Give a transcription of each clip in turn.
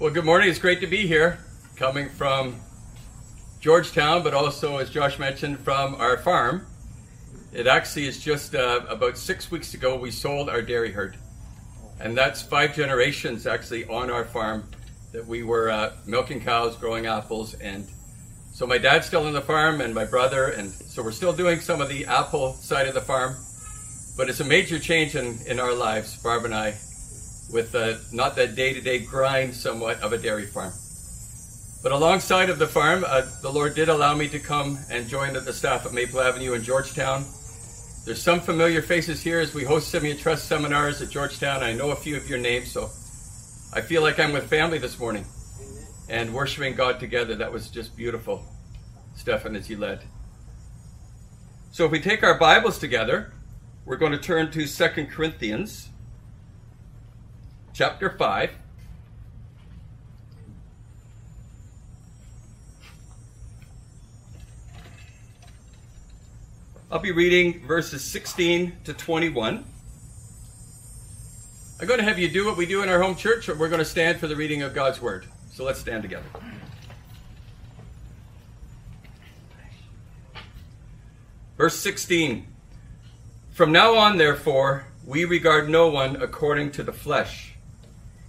Well, good morning. It's great to be here, coming from Georgetown, but also, as Josh mentioned, from our farm. It actually is just uh, about six weeks ago we sold our dairy herd. And that's five generations actually on our farm that we were uh, milking cows, growing apples. And so my dad's still on the farm and my brother. And so we're still doing some of the apple side of the farm. But it's a major change in, in our lives, Barb and I, with uh, not that day to day grind somewhat of a dairy farm. But alongside of the farm, uh, the Lord did allow me to come and join the staff at Maple Avenue in Georgetown. There's some familiar faces here as we host Simeon Trust seminars at Georgetown. I know a few of your names, so I feel like I'm with family this morning and worshiping God together. That was just beautiful, Stefan, as you led. So if we take our Bibles together, we're going to turn to Second Corinthians chapter 5. I'll be reading verses 16 to 21. I'm going to have you do what we do in our home church, or we're going to stand for the reading of God's Word. So let's stand together. Verse 16 From now on, therefore, we regard no one according to the flesh.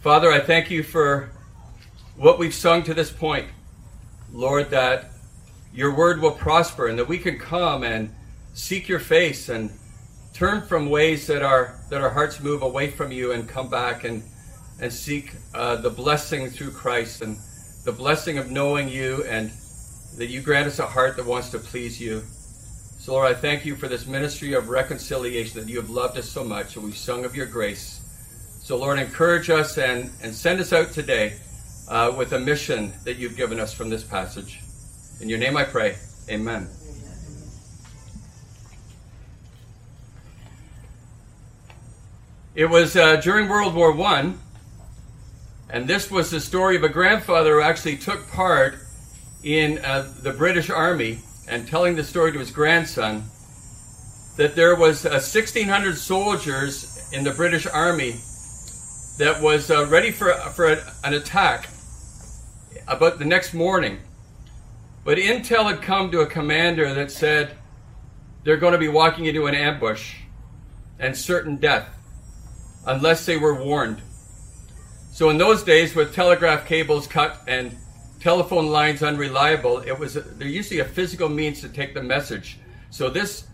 Father, I thank you for what we've sung to this point. Lord, that your word will prosper and that we can come and seek your face and turn from ways that our that our hearts move away from you and come back and and seek uh, the blessing through Christ and the blessing of knowing you and that you grant us a heart that wants to please you. So Lord, I thank you for this ministry of reconciliation that you have loved us so much and we've sung of your grace. So Lord, encourage us and, and send us out today uh, with a mission that you've given us from this passage. In your name I pray. Amen. It was uh, during World War One, and this was the story of a grandfather who actually took part in uh, the British Army and telling the story to his grandson that there was uh, 1,600 soldiers in the British Army that was uh, ready for, for an attack about the next morning. But intel had come to a commander that said they're going to be walking into an ambush and certain death unless they were warned. So in those days, with telegraph cables cut and telephone lines unreliable, it was there usually a physical means to take the message. So this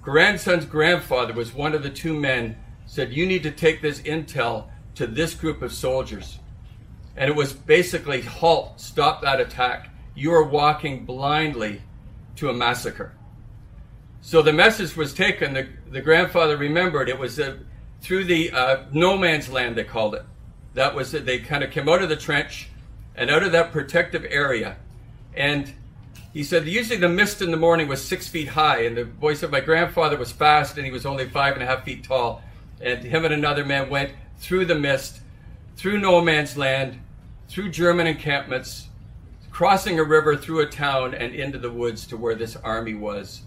grandson's grandfather was one of the two men said, "You need to take this intel to this group of soldiers," and it was basically halt, stop that attack you are walking blindly to a massacre. So the message was taken. The, the grandfather remembered it was uh, through the uh, no man's land, they called it. That was it. They kind of came out of the trench and out of that protective area. And he said, usually the mist in the morning was six feet high. And the voice of my grandfather was fast and he was only five and a half feet tall. And him and another man went through the mist, through no man's land, through German encampments, crossing a river through a town and into the woods to where this army was,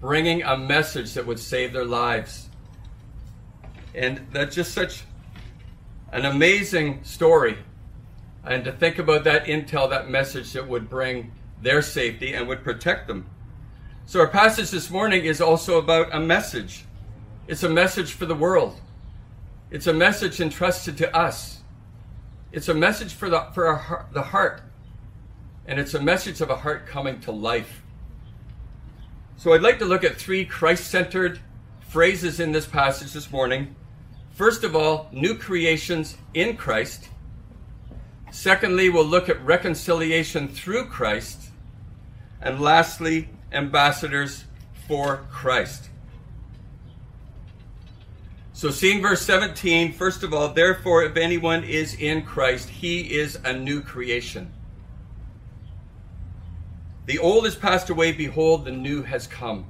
bringing a message that would save their lives. And that's just such an amazing story. And to think about that intel, that message that would bring their safety and would protect them. So, our passage this morning is also about a message. It's a message for the world, it's a message entrusted to us. It's a message for the for our, the heart, and it's a message of a heart coming to life. So I'd like to look at three Christ-centered phrases in this passage this morning. First of all, new creations in Christ. Secondly, we'll look at reconciliation through Christ. And lastly, ambassadors for Christ. So, seeing verse 17, first of all, therefore, if anyone is in Christ, he is a new creation. The old has passed away, behold, the new has come.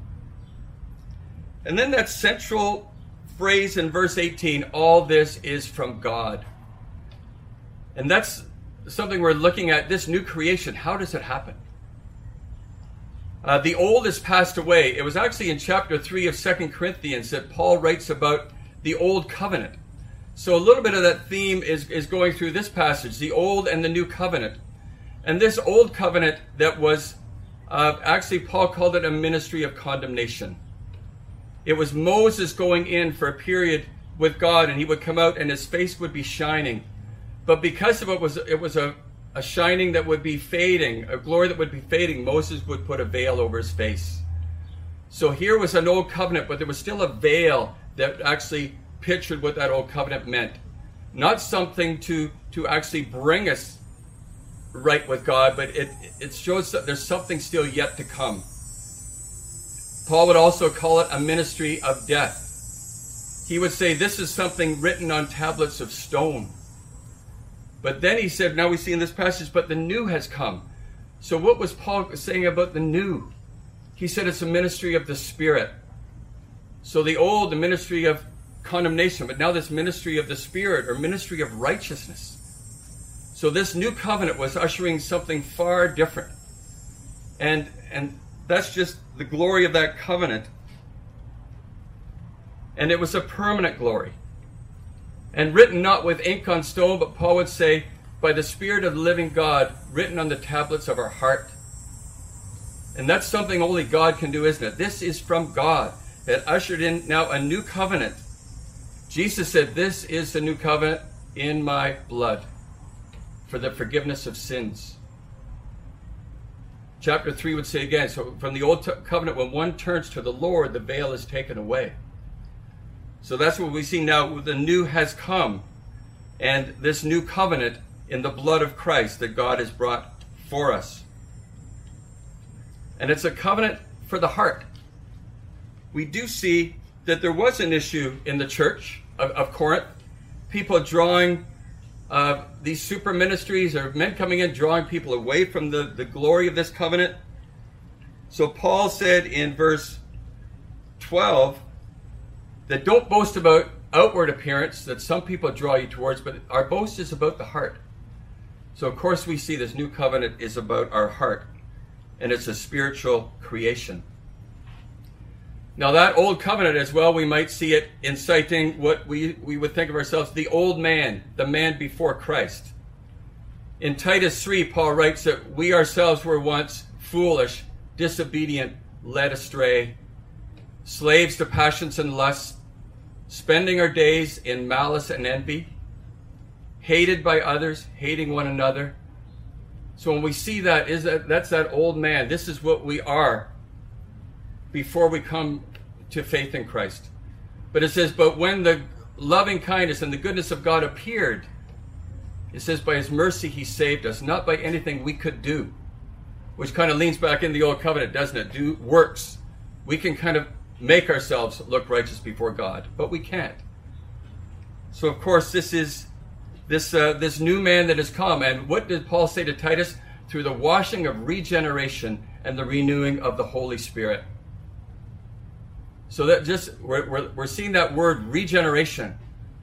And then that central phrase in verse 18 all this is from God. And that's something we're looking at this new creation. How does it happen? Uh, the old has passed away. It was actually in chapter 3 of Second Corinthians that Paul writes about the old covenant. So a little bit of that theme is, is going through this passage the old and the new covenant. And this old covenant that was uh, actually, Paul called it a ministry of condemnation. It was Moses going in for a period with God, and he would come out and his face would be shining. But because of it was it was a, a shining that would be fading, a glory that would be fading, Moses would put a veil over his face. So here was an old covenant, but there was still a veil that actually pictured what that old covenant meant. Not something to to actually bring us right with God, but it, it shows that there's something still yet to come. Paul would also call it a ministry of death. He would say this is something written on tablets of stone. But then he said, now we see in this passage, but the new has come. So what was Paul saying about the new? He said it's a ministry of the Spirit. So the old, the ministry of condemnation, but now this ministry of the Spirit or ministry of righteousness. So this new covenant was ushering something far different. And and that's just the glory of that covenant. And it was a permanent glory. And written not with ink on stone, but Paul would say, by the Spirit of the living God, written on the tablets of our heart. And that's something only God can do, isn't it? This is from God that ushered in now a new covenant. Jesus said, This is the new covenant in my blood for the forgiveness of sins. Chapter 3 would say again so from the old covenant, when one turns to the Lord, the veil is taken away. So that's what we see now. The new has come, and this new covenant in the blood of Christ that God has brought for us. And it's a covenant for the heart. We do see that there was an issue in the church of, of Corinth, people drawing uh, these super ministries or men coming in, drawing people away from the, the glory of this covenant. So Paul said in verse 12 that don't boast about outward appearance that some people draw you towards, but our boast is about the heart. So, of course, we see this new covenant is about our heart, and it's a spiritual creation. Now, that old covenant as well, we might see it inciting what we, we would think of ourselves the old man, the man before Christ. In Titus 3, Paul writes that we ourselves were once foolish, disobedient, led astray, slaves to passions and lusts, spending our days in malice and envy, hated by others, hating one another. So when we see that, is that that's that old man. This is what we are before we come to faith in Christ. But it says, But when the loving kindness and the goodness of God appeared, it says, By his mercy he saved us, not by anything we could do. Which kind of leans back in the old covenant, doesn't it? Do works. We can kind of make ourselves look righteous before God, but we can't. So of course this is this uh, this new man that has come, and what did Paul say to Titus? Through the washing of regeneration and the renewing of the Holy Spirit. So that just we're, we're, we're seeing that word regeneration,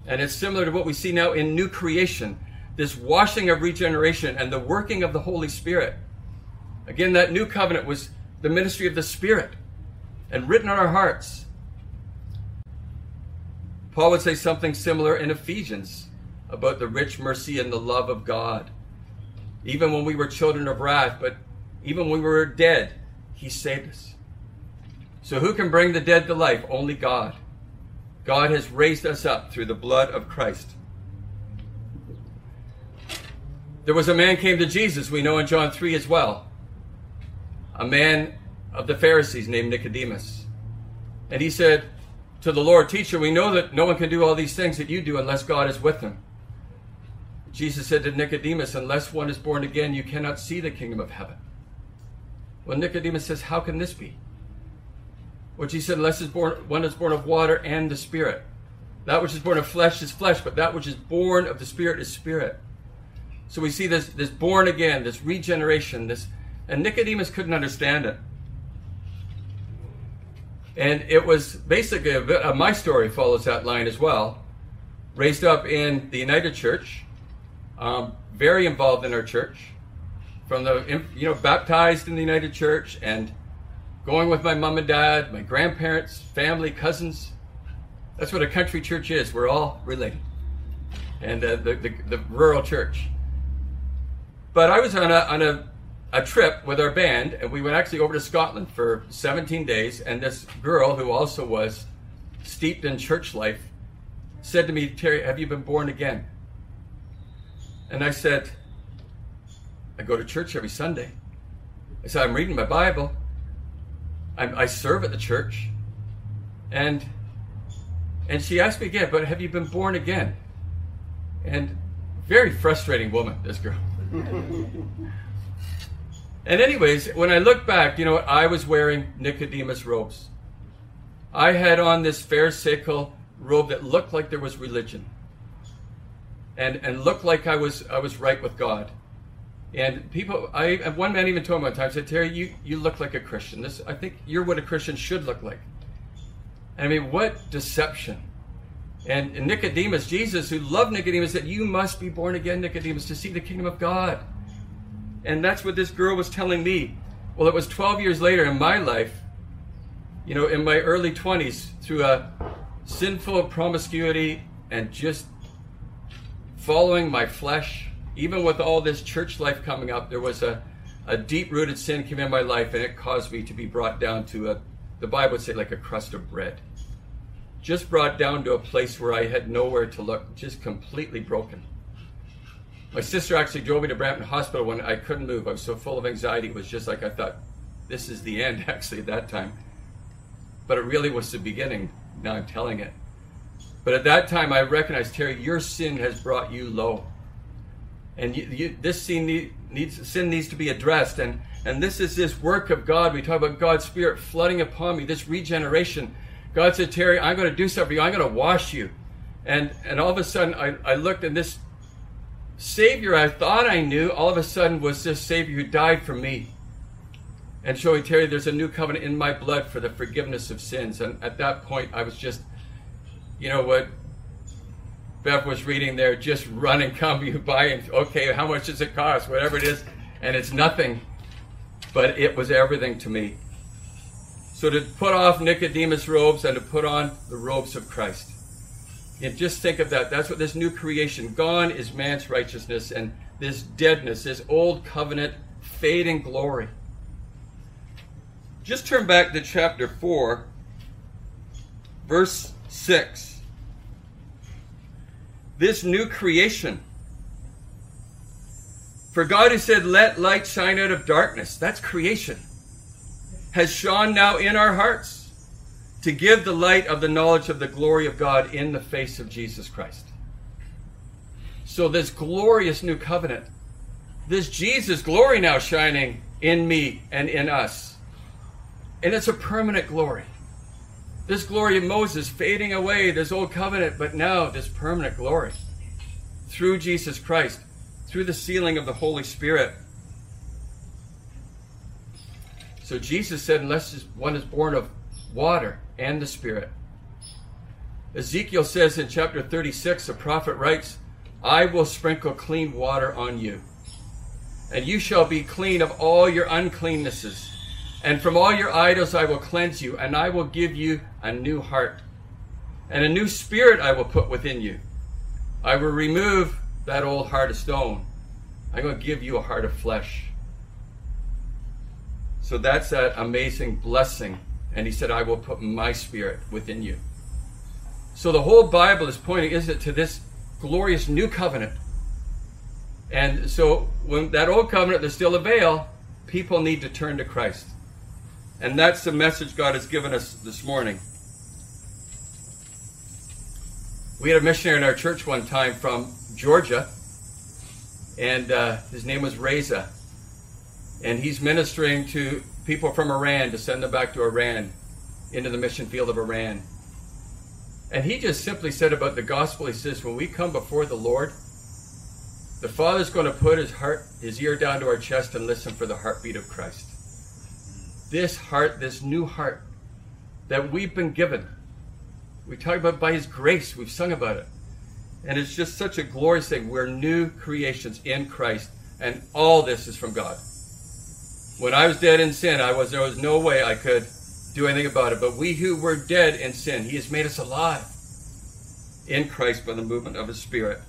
and it's similar to what we see now in new creation. This washing of regeneration and the working of the Holy Spirit. Again, that new covenant was the ministry of the Spirit and written on our hearts. Paul would say something similar in Ephesians about the rich mercy and the love of God. Even when we were children of wrath, but even when we were dead, he saved us. So who can bring the dead to life? Only God. God has raised us up through the blood of Christ. there was a man came to Jesus, we know in John 3 as well. A man of the Pharisees named Nicodemus. And he said to the Lord, Teacher, we know that no one can do all these things that you do unless God is with them. Jesus said to Nicodemus, Unless one is born again, you cannot see the kingdom of heaven. Well, Nicodemus says, How can this be? Which he said, Unless is born, one is born of water and the Spirit. That which is born of flesh is flesh, but that which is born of the Spirit is spirit. So we see this, this born again, this regeneration, this, and Nicodemus couldn't understand it. And it was basically a bit, uh, my story follows that line as well. Raised up in the United Church, um, very involved in our church, from the you know baptized in the United Church and going with my mom and dad, my grandparents, family, cousins. That's what a country church is. We're all related, and uh, the, the the rural church. But I was on a on a a trip with our band, and we went actually over to Scotland for 17 days. And this girl, who also was steeped in church life, said to me, Terry, have you been born again? And I said, I go to church every Sunday. I said, I'm reading my Bible. I'm, i serve at the church. And and she asked me again, but have you been born again? And very frustrating woman, this girl. And anyways, when I look back, you know? I was wearing Nicodemus robes. I had on this pharisaical robe that looked like there was religion. And and looked like I was I was right with God. And people I uh, one man even told me one time, said, Terry, you, you look like a Christian. This I think you're what a Christian should look like. I mean, what deception. And, and Nicodemus, Jesus, who loved Nicodemus, said, You must be born again, Nicodemus, to see the kingdom of God. And that's what this girl was telling me. Well, it was 12 years later in my life, you know, in my early 20s, through a sinful promiscuity and just following my flesh, even with all this church life coming up, there was a, a deep rooted sin came in my life and it caused me to be brought down to a, the Bible would say, like a crust of bread. Just brought down to a place where I had nowhere to look, just completely broken. My sister actually drove me to Brampton Hospital when I couldn't move. I was so full of anxiety. It was just like I thought, this is the end, actually, at that time. But it really was the beginning. Now I'm telling it. But at that time, I recognized, Terry, your sin has brought you low. And you, you, this sin, needs, sin needs to be addressed. And, and this is this work of God. We talk about God's Spirit flooding upon me, this regeneration. God said, Terry, I'm going to do something for you. I'm going to wash you. And, and all of a sudden, I, I looked, and this Savior I thought I knew all of a sudden was this Savior who died for me. And showing Terry, there's a new covenant in my blood for the forgiveness of sins. And at that point, I was just, you know what Bev was reading there, just run and come you buy and okay, how much does it cost? Whatever it is, and it's nothing. But it was everything to me. So to put off Nicodemus robes and to put on the robes of Christ. And just think of that. That's what this new creation. Gone is man's righteousness and this deadness, this old covenant, fading glory. Just turn back to chapter 4, verse 6. This new creation. For God who said, Let light shine out of darkness, that's creation, has shone now in our hearts to give the light of the knowledge of the glory of God in the face of Jesus Christ. So, this glorious new covenant, this Jesus glory now shining in me and in us. And it's a permanent glory. This glory of Moses fading away, this old covenant, but now this permanent glory through Jesus Christ, through the sealing of the Holy Spirit. So Jesus said, unless one is born of water and the Spirit. Ezekiel says in chapter 36, the prophet writes, I will sprinkle clean water on you, and you shall be clean of all your uncleannesses. And from all your idols I will cleanse you, and I will give you a new heart. And a new spirit I will put within you. I will remove that old heart of stone. I'm going to give you a heart of flesh. So that's that amazing blessing and he said, I will put my spirit within you. So the whole Bible is pointing, is it, to this glorious new covenant And so when that old covenant, there's still a veil, people need to turn to Christ. And that's the message God has given us this morning. We had a missionary in our church one time from Georgia, and uh, his name was Reza. And he's ministering to people from Iran to send them back to Iran, into the mission field of Iran. And he just simply said about the gospel, he says, when we come before the Lord, the Father's going to put his heart, his ear down to our chest and listen for the heartbeat of Christ. This heart, this new heart that we've been given. We talk about by his grace, we've sung about it. And it's just such a glorious thing. We're new creations in Christ, and all this is from God. When I was dead in sin, I was there was no way I could do anything about it. But we who were dead in sin, He has made us alive in Christ by the movement of His Spirit.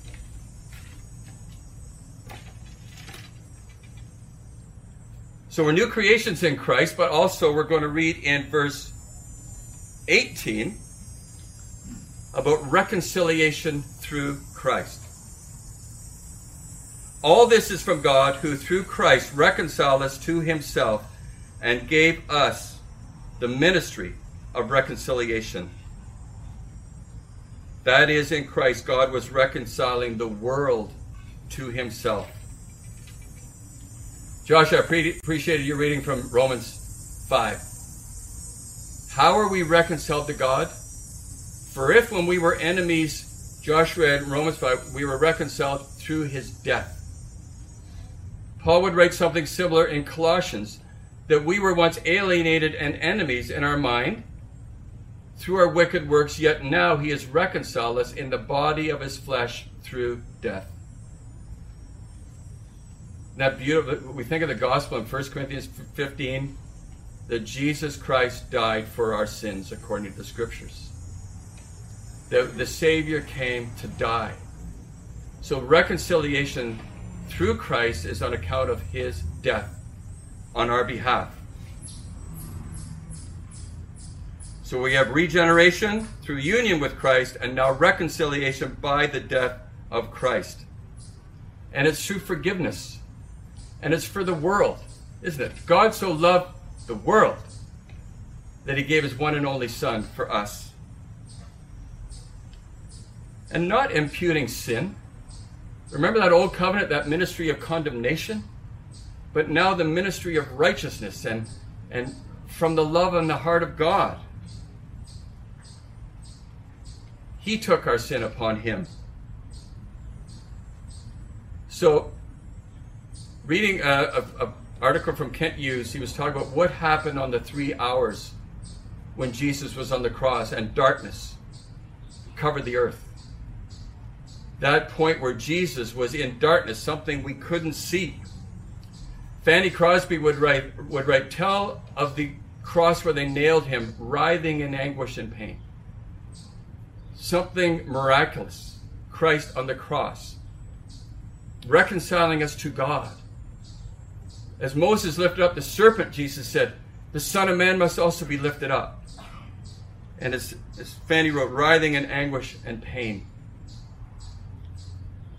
So we're new creations in Christ, but also we're going to read in verse 18 about reconciliation through Christ. All this is from God, who through Christ reconciled us to himself and gave us the ministry of reconciliation. That is, in Christ, God was reconciling the world to himself. Josh, I pre- appreciated your reading from Romans 5. How are we reconciled to God? For if when we were enemies, Josh read Romans 5, we were reconciled through his death. Paul would write something similar in Colossians that we were once alienated and enemies in our mind through our wicked works, yet now he has reconciled us in the body of his flesh through death. That beautiful. We think of the gospel in 1 Corinthians 15 that Jesus Christ died for our sins according to the scriptures. That the Savior came to die. So reconciliation through Christ is on account of his death on our behalf. So we have regeneration through union with Christ and now reconciliation by the death of Christ. And it's through forgiveness. And it's for the world, isn't it? God so loved the world that he gave his one and only Son for us. And not imputing sin Remember that old covenant, that ministry of condemnation? But now the ministry of righteousness and, and from the love and the heart of God. He took our sin upon him. So, reading an article from Kent Hughes, he was talking about what happened on the three hours when Jesus was on the cross and darkness covered the earth that point where Jesus was in darkness, something we couldn't see. Fanny Crosby would write, would write, Tell of the cross where they nailed him, writhing in anguish and pain. Something miraculous. Christ on the cross, reconciling us to God. As Moses lifted up the serpent, Jesus said, The Son of Man must also be lifted up. And as, as Fanny wrote, writhing in anguish and pain.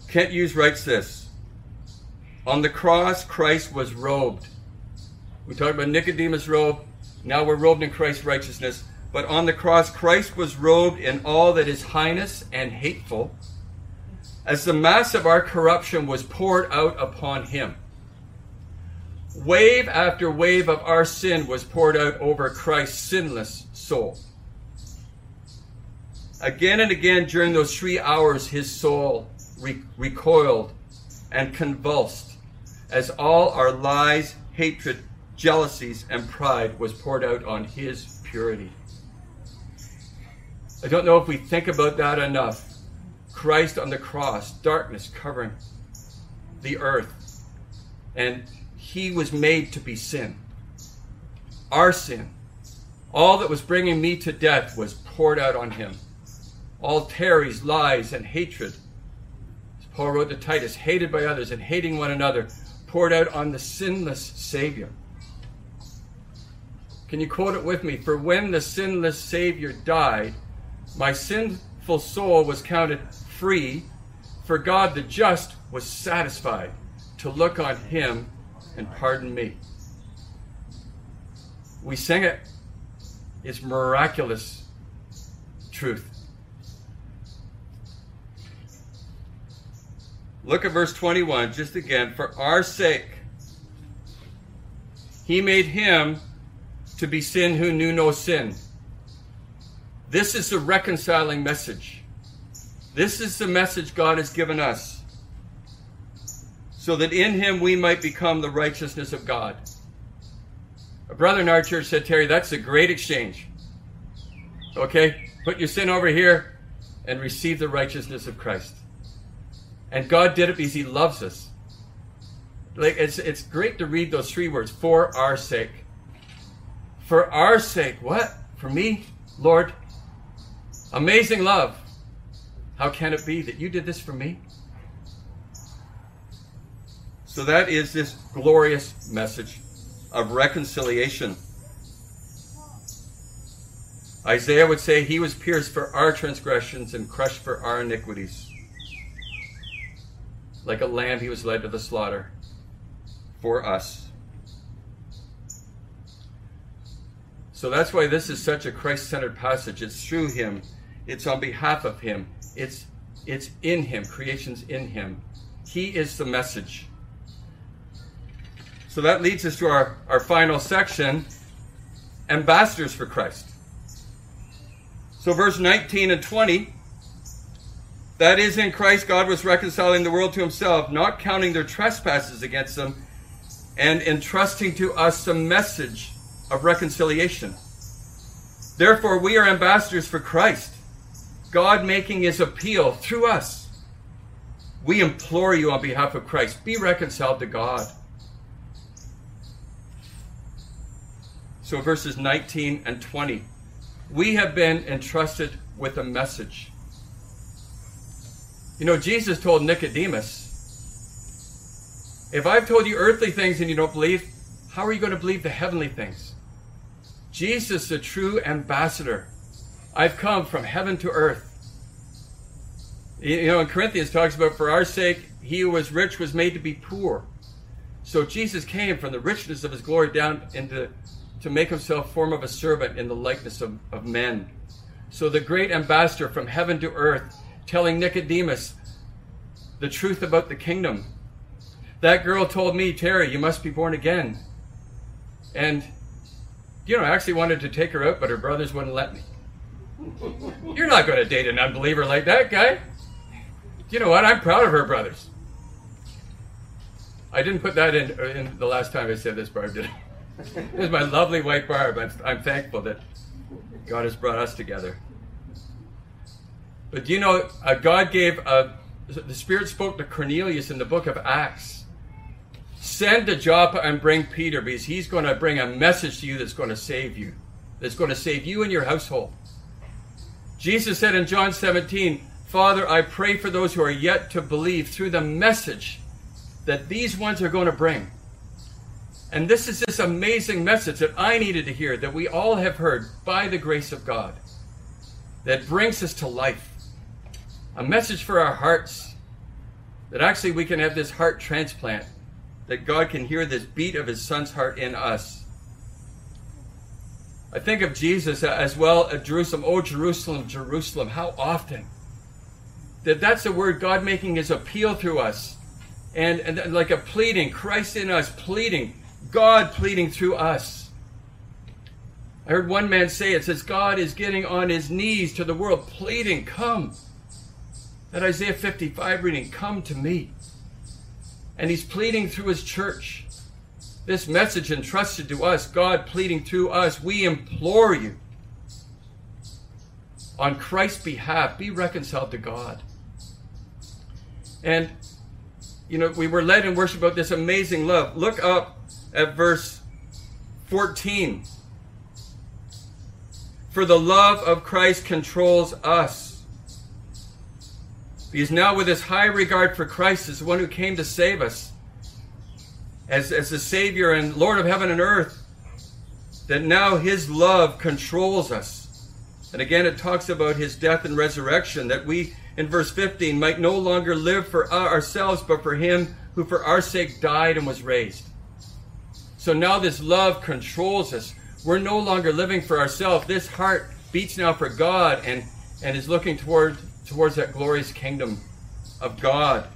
Kent Hughes writes this On the cross, Christ was robed. We talked about Nicodemus' robe. Now we're robed in Christ's righteousness. But on the cross, Christ was robed in all that is heinous and hateful, as the mass of our corruption was poured out upon him. Wave after wave of our sin was poured out over Christ's sinless soul. Again and again during those three hours, his soul re- recoiled and convulsed as all our lies, hatred, jealousies, and pride was poured out on his purity. I don't know if we think about that enough. Christ on the cross, darkness covering the earth, and he was made to be sin. Our sin. All that was bringing me to death was poured out on him. All Terry's lies and hatred as Paul wrote to Titus, hated by others and hating one another, poured out on the sinless Savior. Can you quote it with me? For when the sinless Savior died, my sinful soul was counted free, For God the just was satisfied to look on him and pardon me. We sing it. It's miraculous truth. Look at verse 21, just again. For our sake, he made him to be sin who knew no sin. This is the reconciling message. This is the message God has given us. So that in him we might become the righteousness of God. A brother in our church said, Terry, that's a great exchange. Okay? Put your sin over here and receive the righteousness of Christ. And God did it because He loves us. Like it's it's great to read those three words, for our sake. For our sake. What? For me, Lord. Amazing love. How can it be that you did this for me? So that is this glorious message of reconciliation. Isaiah would say, He was pierced for our transgressions and crushed for our iniquities. Like a lamb, he was led to the slaughter for us. So that's why this is such a Christ centered passage. It's through him, it's on behalf of him, it's, it's in him, creation's in him. He is the message. So that leads us to our, our final section ambassadors for Christ. So, verse 19 and 20 that is, in Christ, God was reconciling the world to himself, not counting their trespasses against them, and entrusting to us the message of reconciliation. Therefore, we are ambassadors for Christ, God making his appeal through us. We implore you on behalf of Christ, be reconciled to God. So, verses 19 and 20. We have been entrusted with a message. You know, Jesus told Nicodemus, if I've told you earthly things and you don't believe, how are you going to believe the heavenly things? Jesus, the true ambassador. I've come from heaven to earth. You know, in Corinthians talks about for our sake, he who was rich was made to be poor. So Jesus came from the richness of his glory down into to make himself form of a servant in the likeness of, of men. So the great ambassador from heaven to earth telling Nicodemus the truth about the kingdom. That girl told me, Terry, you must be born again. And, you know, I actually wanted to take her out, but her brothers wouldn't let me. You're not going to date an unbeliever like that guy. You know what? I'm proud of her brothers. I didn't put that in, in the last time I said this, Barb, did I? This is my lovely white Barb. I'm, I'm thankful that God has brought us together. But do you know, uh, God gave, uh, the Spirit spoke to Cornelius in the book of Acts. Send to Joppa and bring Peter because he's going to bring a message to you that's going to save you, that's going to save you and your household. Jesus said in John 17, Father, I pray for those who are yet to believe through the message that these ones are going to bring. And this is this amazing message that I needed to hear, that we all have heard by the grace of God, that brings us to life a message for our hearts that actually we can have this heart transplant, that God can hear this beat of his son's heart in us. I think of Jesus as well at Jerusalem. Oh, Jerusalem, Jerusalem, how often. That that's the word God making his appeal through us. And, and like a pleading, Christ in us pleading, God pleading through us. I heard one man say it says, God is getting on his knees to the world, pleading, come. That Isaiah 55 reading, Come to me. And he's pleading through his church. This message entrusted to us, God pleading through us, we implore you. On Christ's behalf, be reconciled to God. And, you know, we were led in worship about this amazing love. Look up at verse 14. For the love of Christ controls us because now, with this high regard for Christ as the one who came to save us, as, as the Savior and Lord of heaven and earth, that now His love controls us. And again, it talks about his death and resurrection, that we, in verse 15, might no longer live for uh, ourselves, but for him who for our sake died and was raised. So now this love controls us. We're no longer living for ourselves. This heart beats now for God and, and is looking toward, towards that glorious kingdom of God.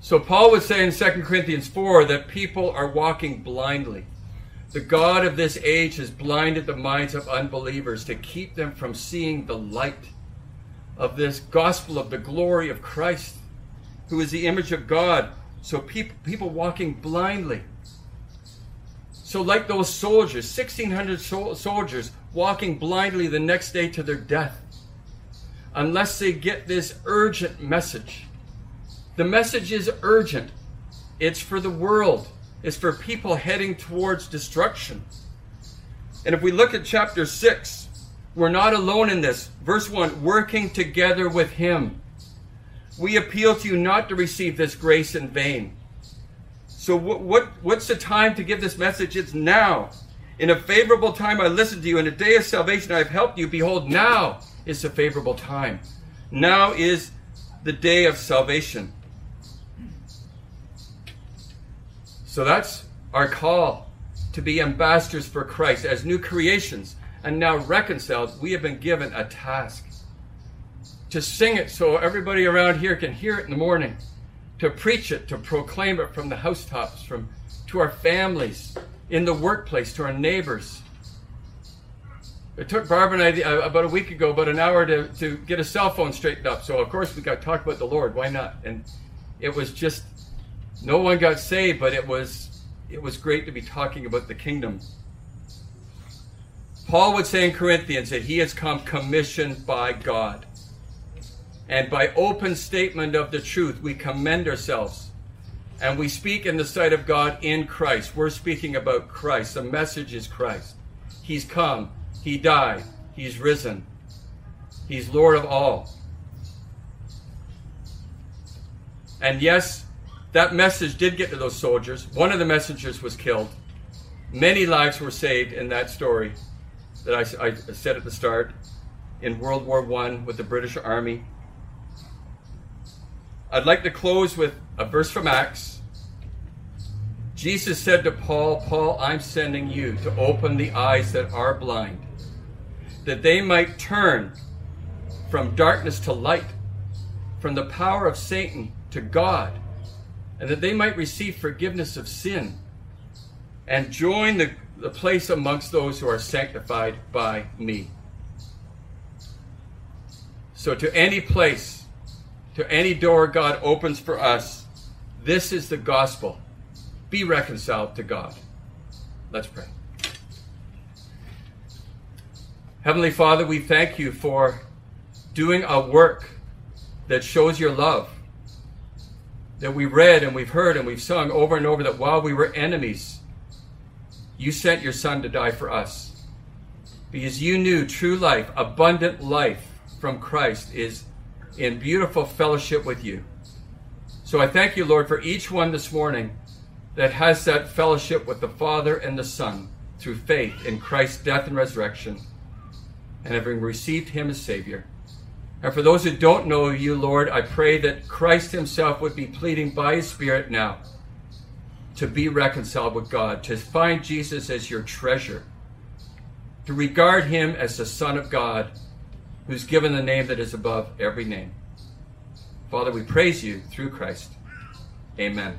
So Paul would say in 2 Corinthians 4 that people are walking blindly. The God of this age has blinded the minds of unbelievers to keep them from seeing the light of this gospel of the glory of Christ, who is the image of God. So people, people walking blindly. So, like those soldiers, 1,600 soldiers walking blindly the next day to their death, unless they get this urgent message. The message is urgent, it's for the world is for people heading towards destruction. And if we look at chapter 6, we're not alone in this. Verse 1 working together with Him. We appeal to you not to receive this grace in vain. So, what, what, what's the time to give this message? It's now. In a favorable time, I listened to you. In a day of salvation, I have helped you. Behold, now is the favorable time. Now is the day of salvation. So that's our call to be ambassadors for Christ as new creations and now reconciled. We have been given a task to sing it so everybody around here can hear it in the morning, to preach it, to proclaim it from the housetops, from to our families, in the workplace, to our neighbors. It took Barbara and I uh, about a week ago, about an hour to, to get a cell phone straightened up. So, of course, we got to talk about the Lord. Why not? And it was just no one got saved, but it was it was great to be talking about the kingdom. Paul would say in Corinthians that he has come commissioned by God. And by open statement of the truth, we commend ourselves. And we speak in the sight of God in Christ. We're speaking about Christ. The message is Christ. He's come. He died. He's risen. He's Lord of all. And yes, that message did get to those soldiers. One of the messengers was killed. Many lives were saved in that story that I, I said at the start in World War I with the British Army. I'd like to close with a verse from Acts. Jesus said to Paul, Paul, I'm sending you to open the eyes that are blind, that they might turn from darkness to light, from the power of Satan to God and that they might receive forgiveness of sin and join the, the place amongst those who are sanctified by me. So, to any place, to any door God opens for us, this is the gospel. Be reconciled to God. Let's pray. Heavenly Father, we thank you for doing a work that shows your love that we read and we've heard and we've sung over and over that while we were enemies, you sent your Son to die for us. Because you knew true life, abundant life from Christ is in beautiful fellowship with you. So I thank you, Lord, for each one this morning that has that fellowship with the Father and the Son through faith in Christ's death and resurrection and having received him as Savior. And for those who don't know you, Lord, I pray that Christ Himself would be pleading by His Spirit now to be reconciled with God, to find Jesus as your treasure, to regard Him as the Son of God, who's given the name that is above every name. Father, we praise you through Christ. Amen.